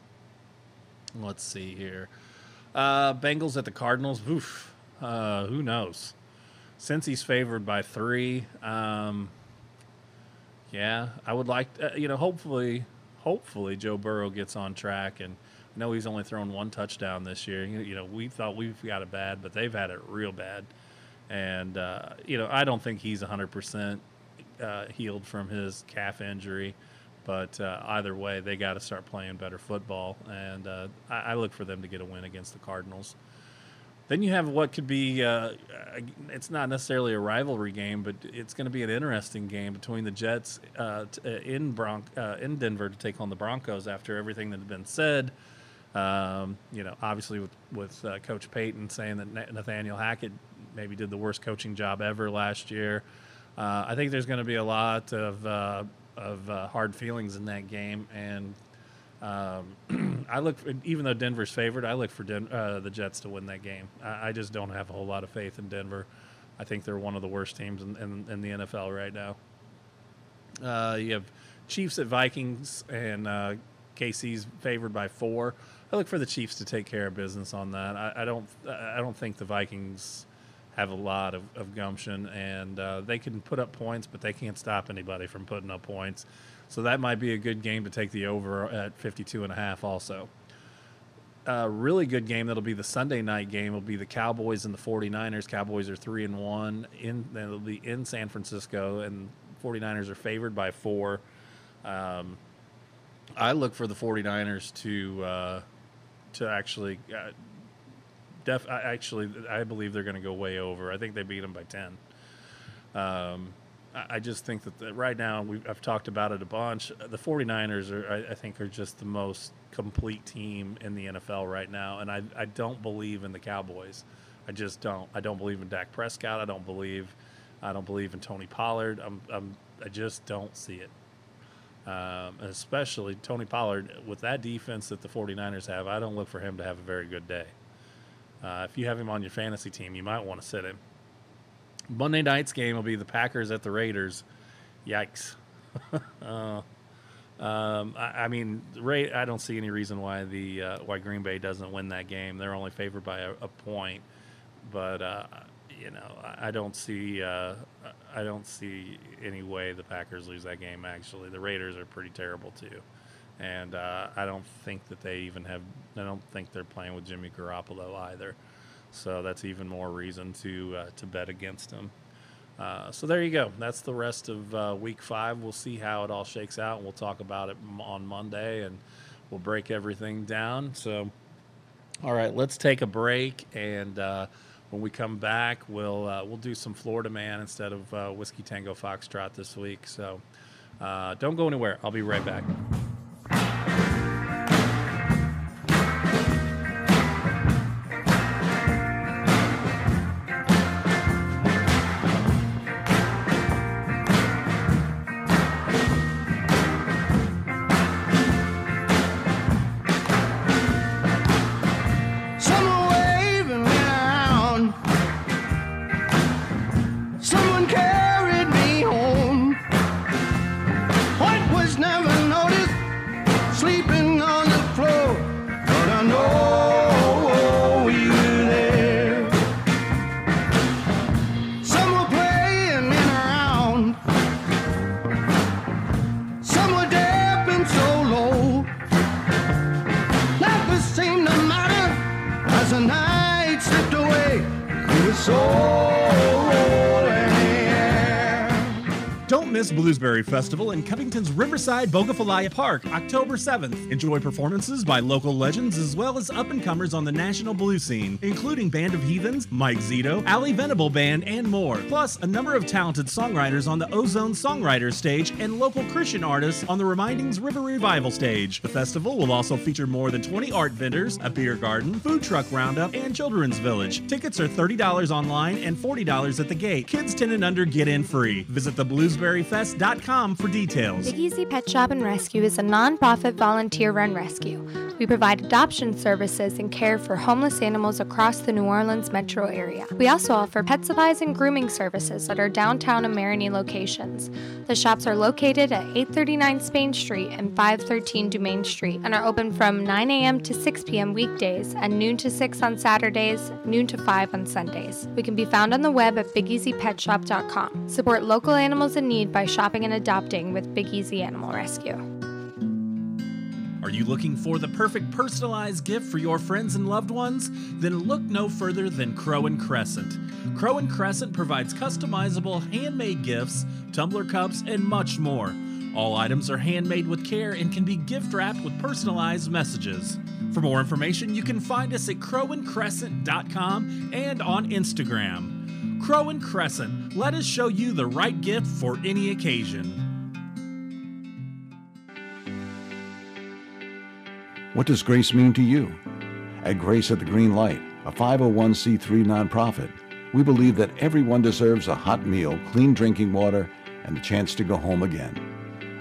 Let's see here. Uh, Bengals at the Cardinals. Oof. Uh, who knows? Since he's favored by three, um, yeah, I would like uh, you know. Hopefully, hopefully Joe Burrow gets on track, and I know he's only thrown one touchdown this year. You, know, we thought we've got it bad, but they've had it real bad, and uh, you know, I don't think he's 100 percent uh, healed from his calf injury. But uh, either way, they got to start playing better football, and uh, I, I look for them to get a win against the Cardinals. Then you have what could be, uh, it's not necessarily a rivalry game, but it's going to be an interesting game between the Jets uh, uh, in Bron- uh, in Denver to take on the Broncos after everything that had been said. Um, you know, obviously with with uh, Coach Payton saying that Nathaniel Hackett maybe did the worst coaching job ever last year. Uh, I think there's going to be a lot of of hard feelings in that game, and um, (clears throat) I look, for, even though Denver's favored, I look for Den- uh, the Jets to win that game. I, I, just don't have a whole lot of faith in Denver. I think they're one of the worst teams in, in, in the NFL right now. Uh, you have Chiefs at Vikings, and uh, KC's favored by four. I look for the Chiefs to take care of business on that. I, I don't, I don't think the Vikings have a lot of, of gumption, and uh, they can put up points, but they can't stop anybody from putting up points. So that might be a good game to take the over at 52 and a half also. A really good game that'll be the Sunday night game will be the Cowboys and the 49ers. Cowboys are 3 and 1 in they'll be in San Francisco and 49ers are favored by 4. Um, I look for the 49ers to uh, to actually uh, def actually I believe they're going to go way over. I think they beat them by 10. Um, I just think that the, right now we've, I've talked about it a bunch. The 49ers are, I, I, think, are just the most complete team in the NFL right now, and I, I don't believe in the Cowboys. I just don't. I don't believe in Dak Prescott. I don't believe. I don't believe in Tony Pollard. I'm, I'm I just don't see it. Um, especially Tony Pollard with that defense that the 49ers have. I don't look for him to have a very good day. Uh, if you have him on your fantasy team, you might want to sit him. Monday night's game will be the Packers at the Raiders. Yikes. (laughs) uh, um, I, I, mean, Ray, I don't see any reason why the uh, why Green Bay doesn't win that game. They're only favored by a, a point, but uh, you know, I, I don't see uh, I don't see any way the Packers lose that game. Actually, the Raiders are pretty terrible too, and uh, I don't think that they even have. I don't think they're playing with Jimmy Garoppolo either. So that's even more reason to uh, to bet against them. Uh, so there you go. That's the rest of uh, week five. We'll see how it all shakes out, we'll talk about it on Monday, and we'll break everything down. So, all right, let's take a break, and uh, when we come back, we'll uh, we'll do some Florida Man instead of uh, Whiskey Tango Foxtrot this week. So, don't go anywhere. I'll be right back. Bluesberry Festival in Covington's Riverside Bogue Falaya Park, October 7th. Enjoy performances by local legends as well as up and comers on the national blues scene, including Band of Heathens, Mike Zito, Ally Venable Band, and more. Plus, a number of talented songwriters on the Ozone Songwriters stage and local Christian artists on the Remindings River Revival stage. The festival will also feature more than 20 art vendors, a beer garden, food truck roundup, and children's village. Tickets are $30 online and $40 at the gate. Kids 10 and under get in free. Visit the Bluesberry for details. Big Easy Pet Shop and Rescue is a nonprofit volunteer run rescue. We provide adoption services and care for homeless animals across the New Orleans metro area. We also offer pet supplies and grooming services at our downtown and Marigny locations. The shops are located at 839 Spain Street and 513 Dumaine Street and are open from 9 a.m. to 6 p.m. weekdays and noon to 6 on Saturdays, noon to 5 on Sundays. We can be found on the web at bigeasypetshop.com. Support local animals in need by shopping and adopting with Big Easy Animal Rescue. Are you looking for the perfect personalized gift for your friends and loved ones? Then look no further than Crow and Crescent. Crow and Crescent provides customizable handmade gifts, tumbler cups, and much more. All items are handmade with care and can be gift wrapped with personalized messages. For more information, you can find us at crowandcrescent.com and on Instagram. Crow and Crescent, let us show you the right gift for any occasion. What does grace mean to you? At Grace at the Green Light, a 501c3 nonprofit, we believe that everyone deserves a hot meal, clean drinking water, and the chance to go home again.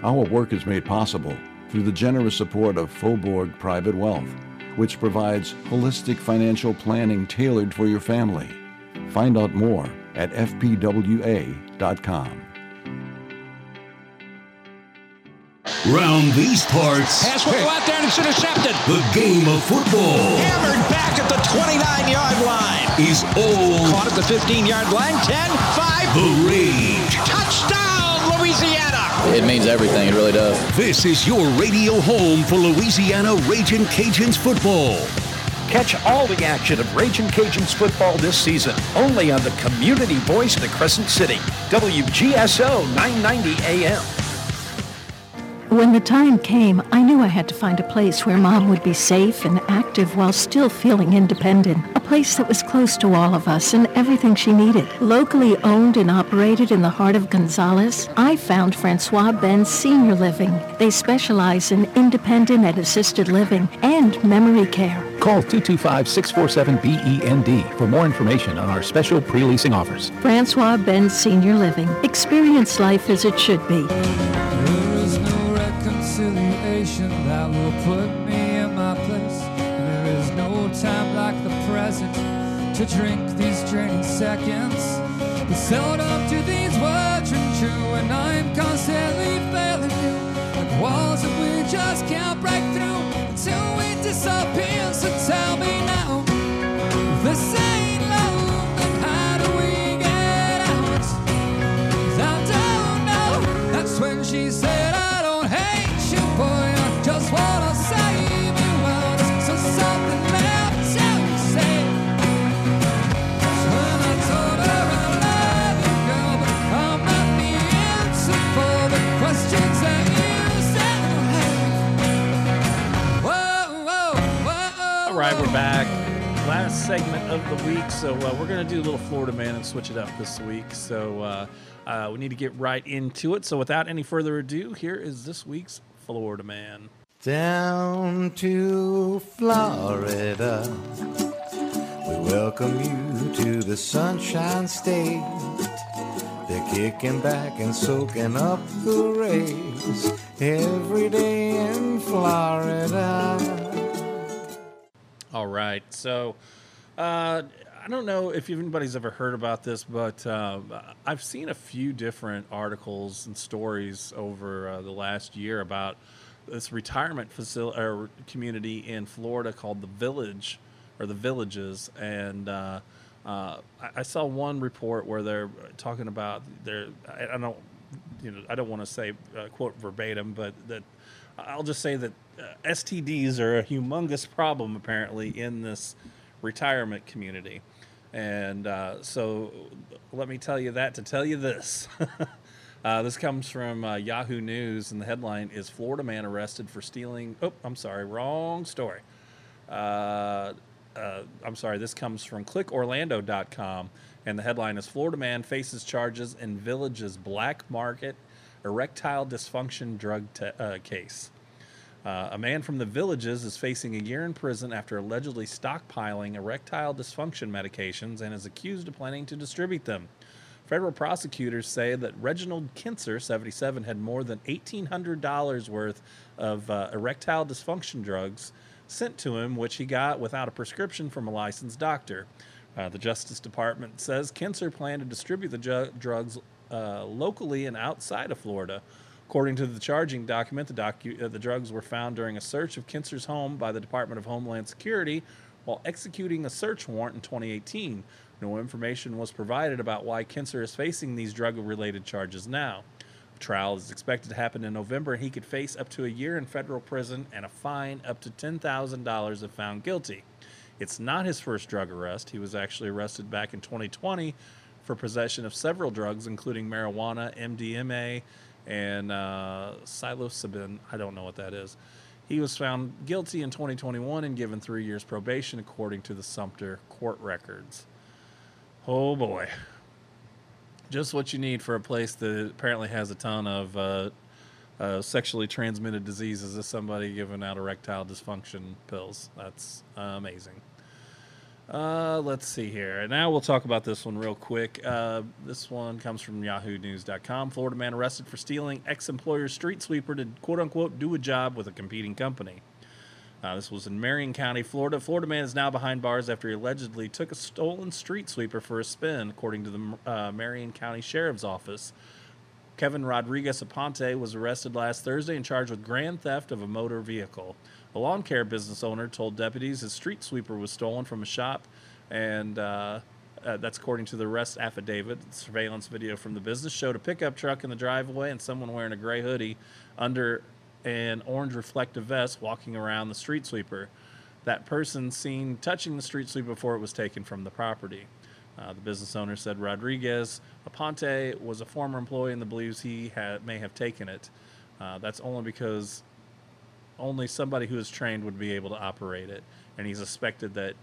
Our work is made possible through the generous support of Faubourg Private Wealth, which provides holistic financial planning tailored for your family. Find out more at fpwa.com. Round these parts, Pass will go out there and it's intercepted. the game of football Hammered back at the 29 yard line. is all Caught at the 15 yard line. 10, 5. the rage. Touchdown, Louisiana. It means everything. It really does. This is your radio home for Louisiana Raging Cajuns football. Catch all the action of Raging Cajuns football this season only on the community voice of the Crescent City. WGSO 990 AM. When the time came, I knew I had to find a place where mom would be safe and active while still feeling independent. A place that was close to all of us and everything she needed. Locally owned and operated in the heart of Gonzales, I found Francois Benz Senior Living. They specialize in independent and assisted living and memory care. Call 225-647-BEND for more information on our special pre-leasing offers. Francois Benz Senior Living. Experience life as it should be. To drink these draining seconds. But seldom do these words ring true, and I'm constantly failing you. Like walls that we just can't break through until we disappear. So tell me now, this segment of the week, so uh, we're going to do a little Florida Man and switch it up this week. So uh, uh, we need to get right into it. So without any further ado, here is this week's Florida Man. Down to Florida, we welcome you to the Sunshine State. They're kicking back and soaking up the rays every day in Florida. All right. So, uh, I don't know if anybody's ever heard about this, but uh, I've seen a few different articles and stories over uh, the last year about this retirement facility or community in Florida called the Village or the Villages, and uh, uh, I, I saw one report where they're talking about their. I, I don't, you know, I don't want to say uh, quote verbatim, but that I'll just say that STDs are a humongous problem apparently in this retirement community. And uh, so let me tell you that to tell you this. (laughs) uh, this comes from uh, Yahoo News, and the headline is Florida man arrested for stealing. Oh, I'm sorry, wrong story. Uh, uh, I'm sorry, this comes from clickorlando.com, and the headline is Florida man faces charges in village's black market erectile dysfunction drug te- uh, case. Uh, a man from the villages is facing a year in prison after allegedly stockpiling erectile dysfunction medications and is accused of planning to distribute them. Federal prosecutors say that Reginald Kinzer, 77, had more than $1,800 worth of uh, erectile dysfunction drugs sent to him, which he got without a prescription from a licensed doctor. Uh, the Justice Department says Kinzer planned to distribute the ju- drugs uh, locally and outside of Florida. According to the charging document, the, docu- uh, the drugs were found during a search of Kinzer's home by the Department of Homeland Security while executing a search warrant in 2018. No information was provided about why Kinzer is facing these drug related charges now. Trial is expected to happen in November, and he could face up to a year in federal prison and a fine up to $10,000 if found guilty. It's not his first drug arrest. He was actually arrested back in 2020 for possession of several drugs, including marijuana, MDMA, and uh, psilocybin. I don't know what that is. He was found guilty in 2021 and given three years probation, according to the Sumter court records. Oh boy. Just what you need for a place that apparently has a ton of uh, uh, sexually transmitted diseases is somebody giving out erectile dysfunction pills. That's amazing. Uh, let's see here. Now we'll talk about this one real quick. Uh, this one comes from YahooNews.com. Florida man arrested for stealing ex-employer's street sweeper to quote unquote do a job with a competing company. Uh, this was in Marion County, Florida. Florida man is now behind bars after he allegedly took a stolen street sweeper for a spin, according to the uh, Marion County Sheriff's Office. Kevin Rodriguez Aponte was arrested last Thursday and charged with grand theft of a motor vehicle. A lawn care business owner told deputies his street sweeper was stolen from a shop, and uh, uh, that's according to the arrest affidavit. Surveillance video from the business showed a pickup truck in the driveway and someone wearing a gray hoodie under an orange reflective vest walking around the street sweeper. That person seen touching the street sweeper before it was taken from the property. Uh, the business owner said Rodriguez Aponte was a former employee and believes he had, may have taken it. Uh, that's only because only somebody who is trained would be able to operate it, and he suspected that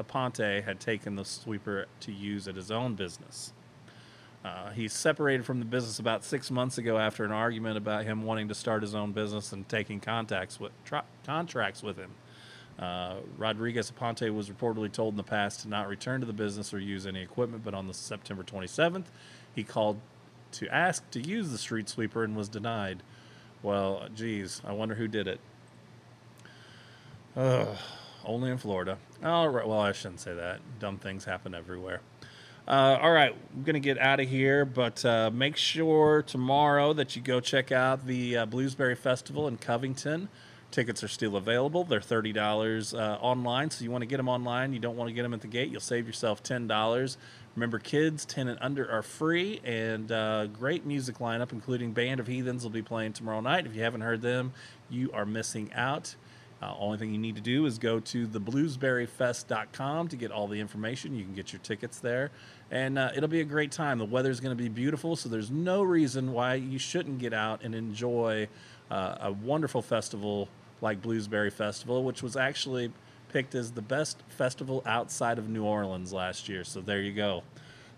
Aponte had taken the sweeper to use at his own business. Uh, he separated from the business about six months ago after an argument about him wanting to start his own business and taking contacts with tra- contracts with him. Uh, Rodriguez Aponte was reportedly told in the past to not return to the business or use any equipment, but on the September 27th, he called to ask to use the street sweeper and was denied. Well, geez, I wonder who did it. Ugh, only in Florida. All right. Well, I shouldn't say that. Dumb things happen everywhere. Uh, all right, I'm gonna get out of here, but uh, make sure tomorrow that you go check out the uh, Bluesberry Festival in Covington. Tickets are still available. They're thirty dollars uh, online, so you want to get them online. You don't want to get them at the gate. You'll save yourself ten dollars. Remember, kids ten and under are free, and uh, great music lineup, including Band of Heathens, will be playing tomorrow night. If you haven't heard them, you are missing out. Uh, only thing you need to do is go to thebluesberryfest.com to get all the information. You can get your tickets there, and uh, it'll be a great time. The weather's going to be beautiful, so there's no reason why you shouldn't get out and enjoy uh, a wonderful festival like Bluesberry Festival, which was actually picked as the best festival outside of New Orleans last year. So there you go.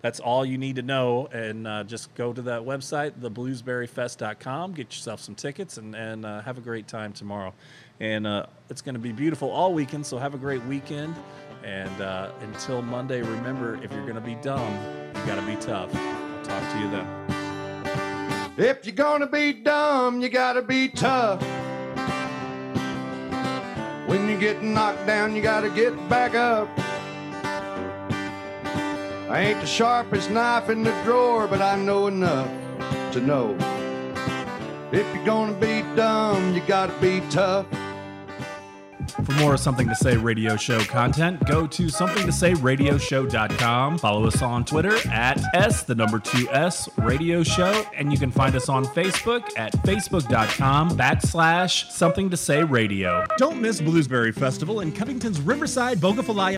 That's all you need to know. And uh, just go to that website, thebluesberryfest.com, get yourself some tickets, and, and uh, have a great time tomorrow. And uh, it's going to be beautiful all weekend, so have a great weekend. And uh, until Monday, remember if you're going to be dumb, you got to be tough. I'll talk to you then. If you're gonna be dumb, you gotta be tough. When you get knocked down, you gotta get back up. I ain't the sharpest knife in the drawer, but I know enough to know. If you're gonna be dumb, you gotta be tough. For more Something to Say radio show content, go to somethingtosayradioshow.com. Follow us on Twitter at S, the number two S radio show. And you can find us on Facebook at facebook.com backslash something to say radio. Don't miss Bluesberry Festival in Covington's Riverside Bogue Falaya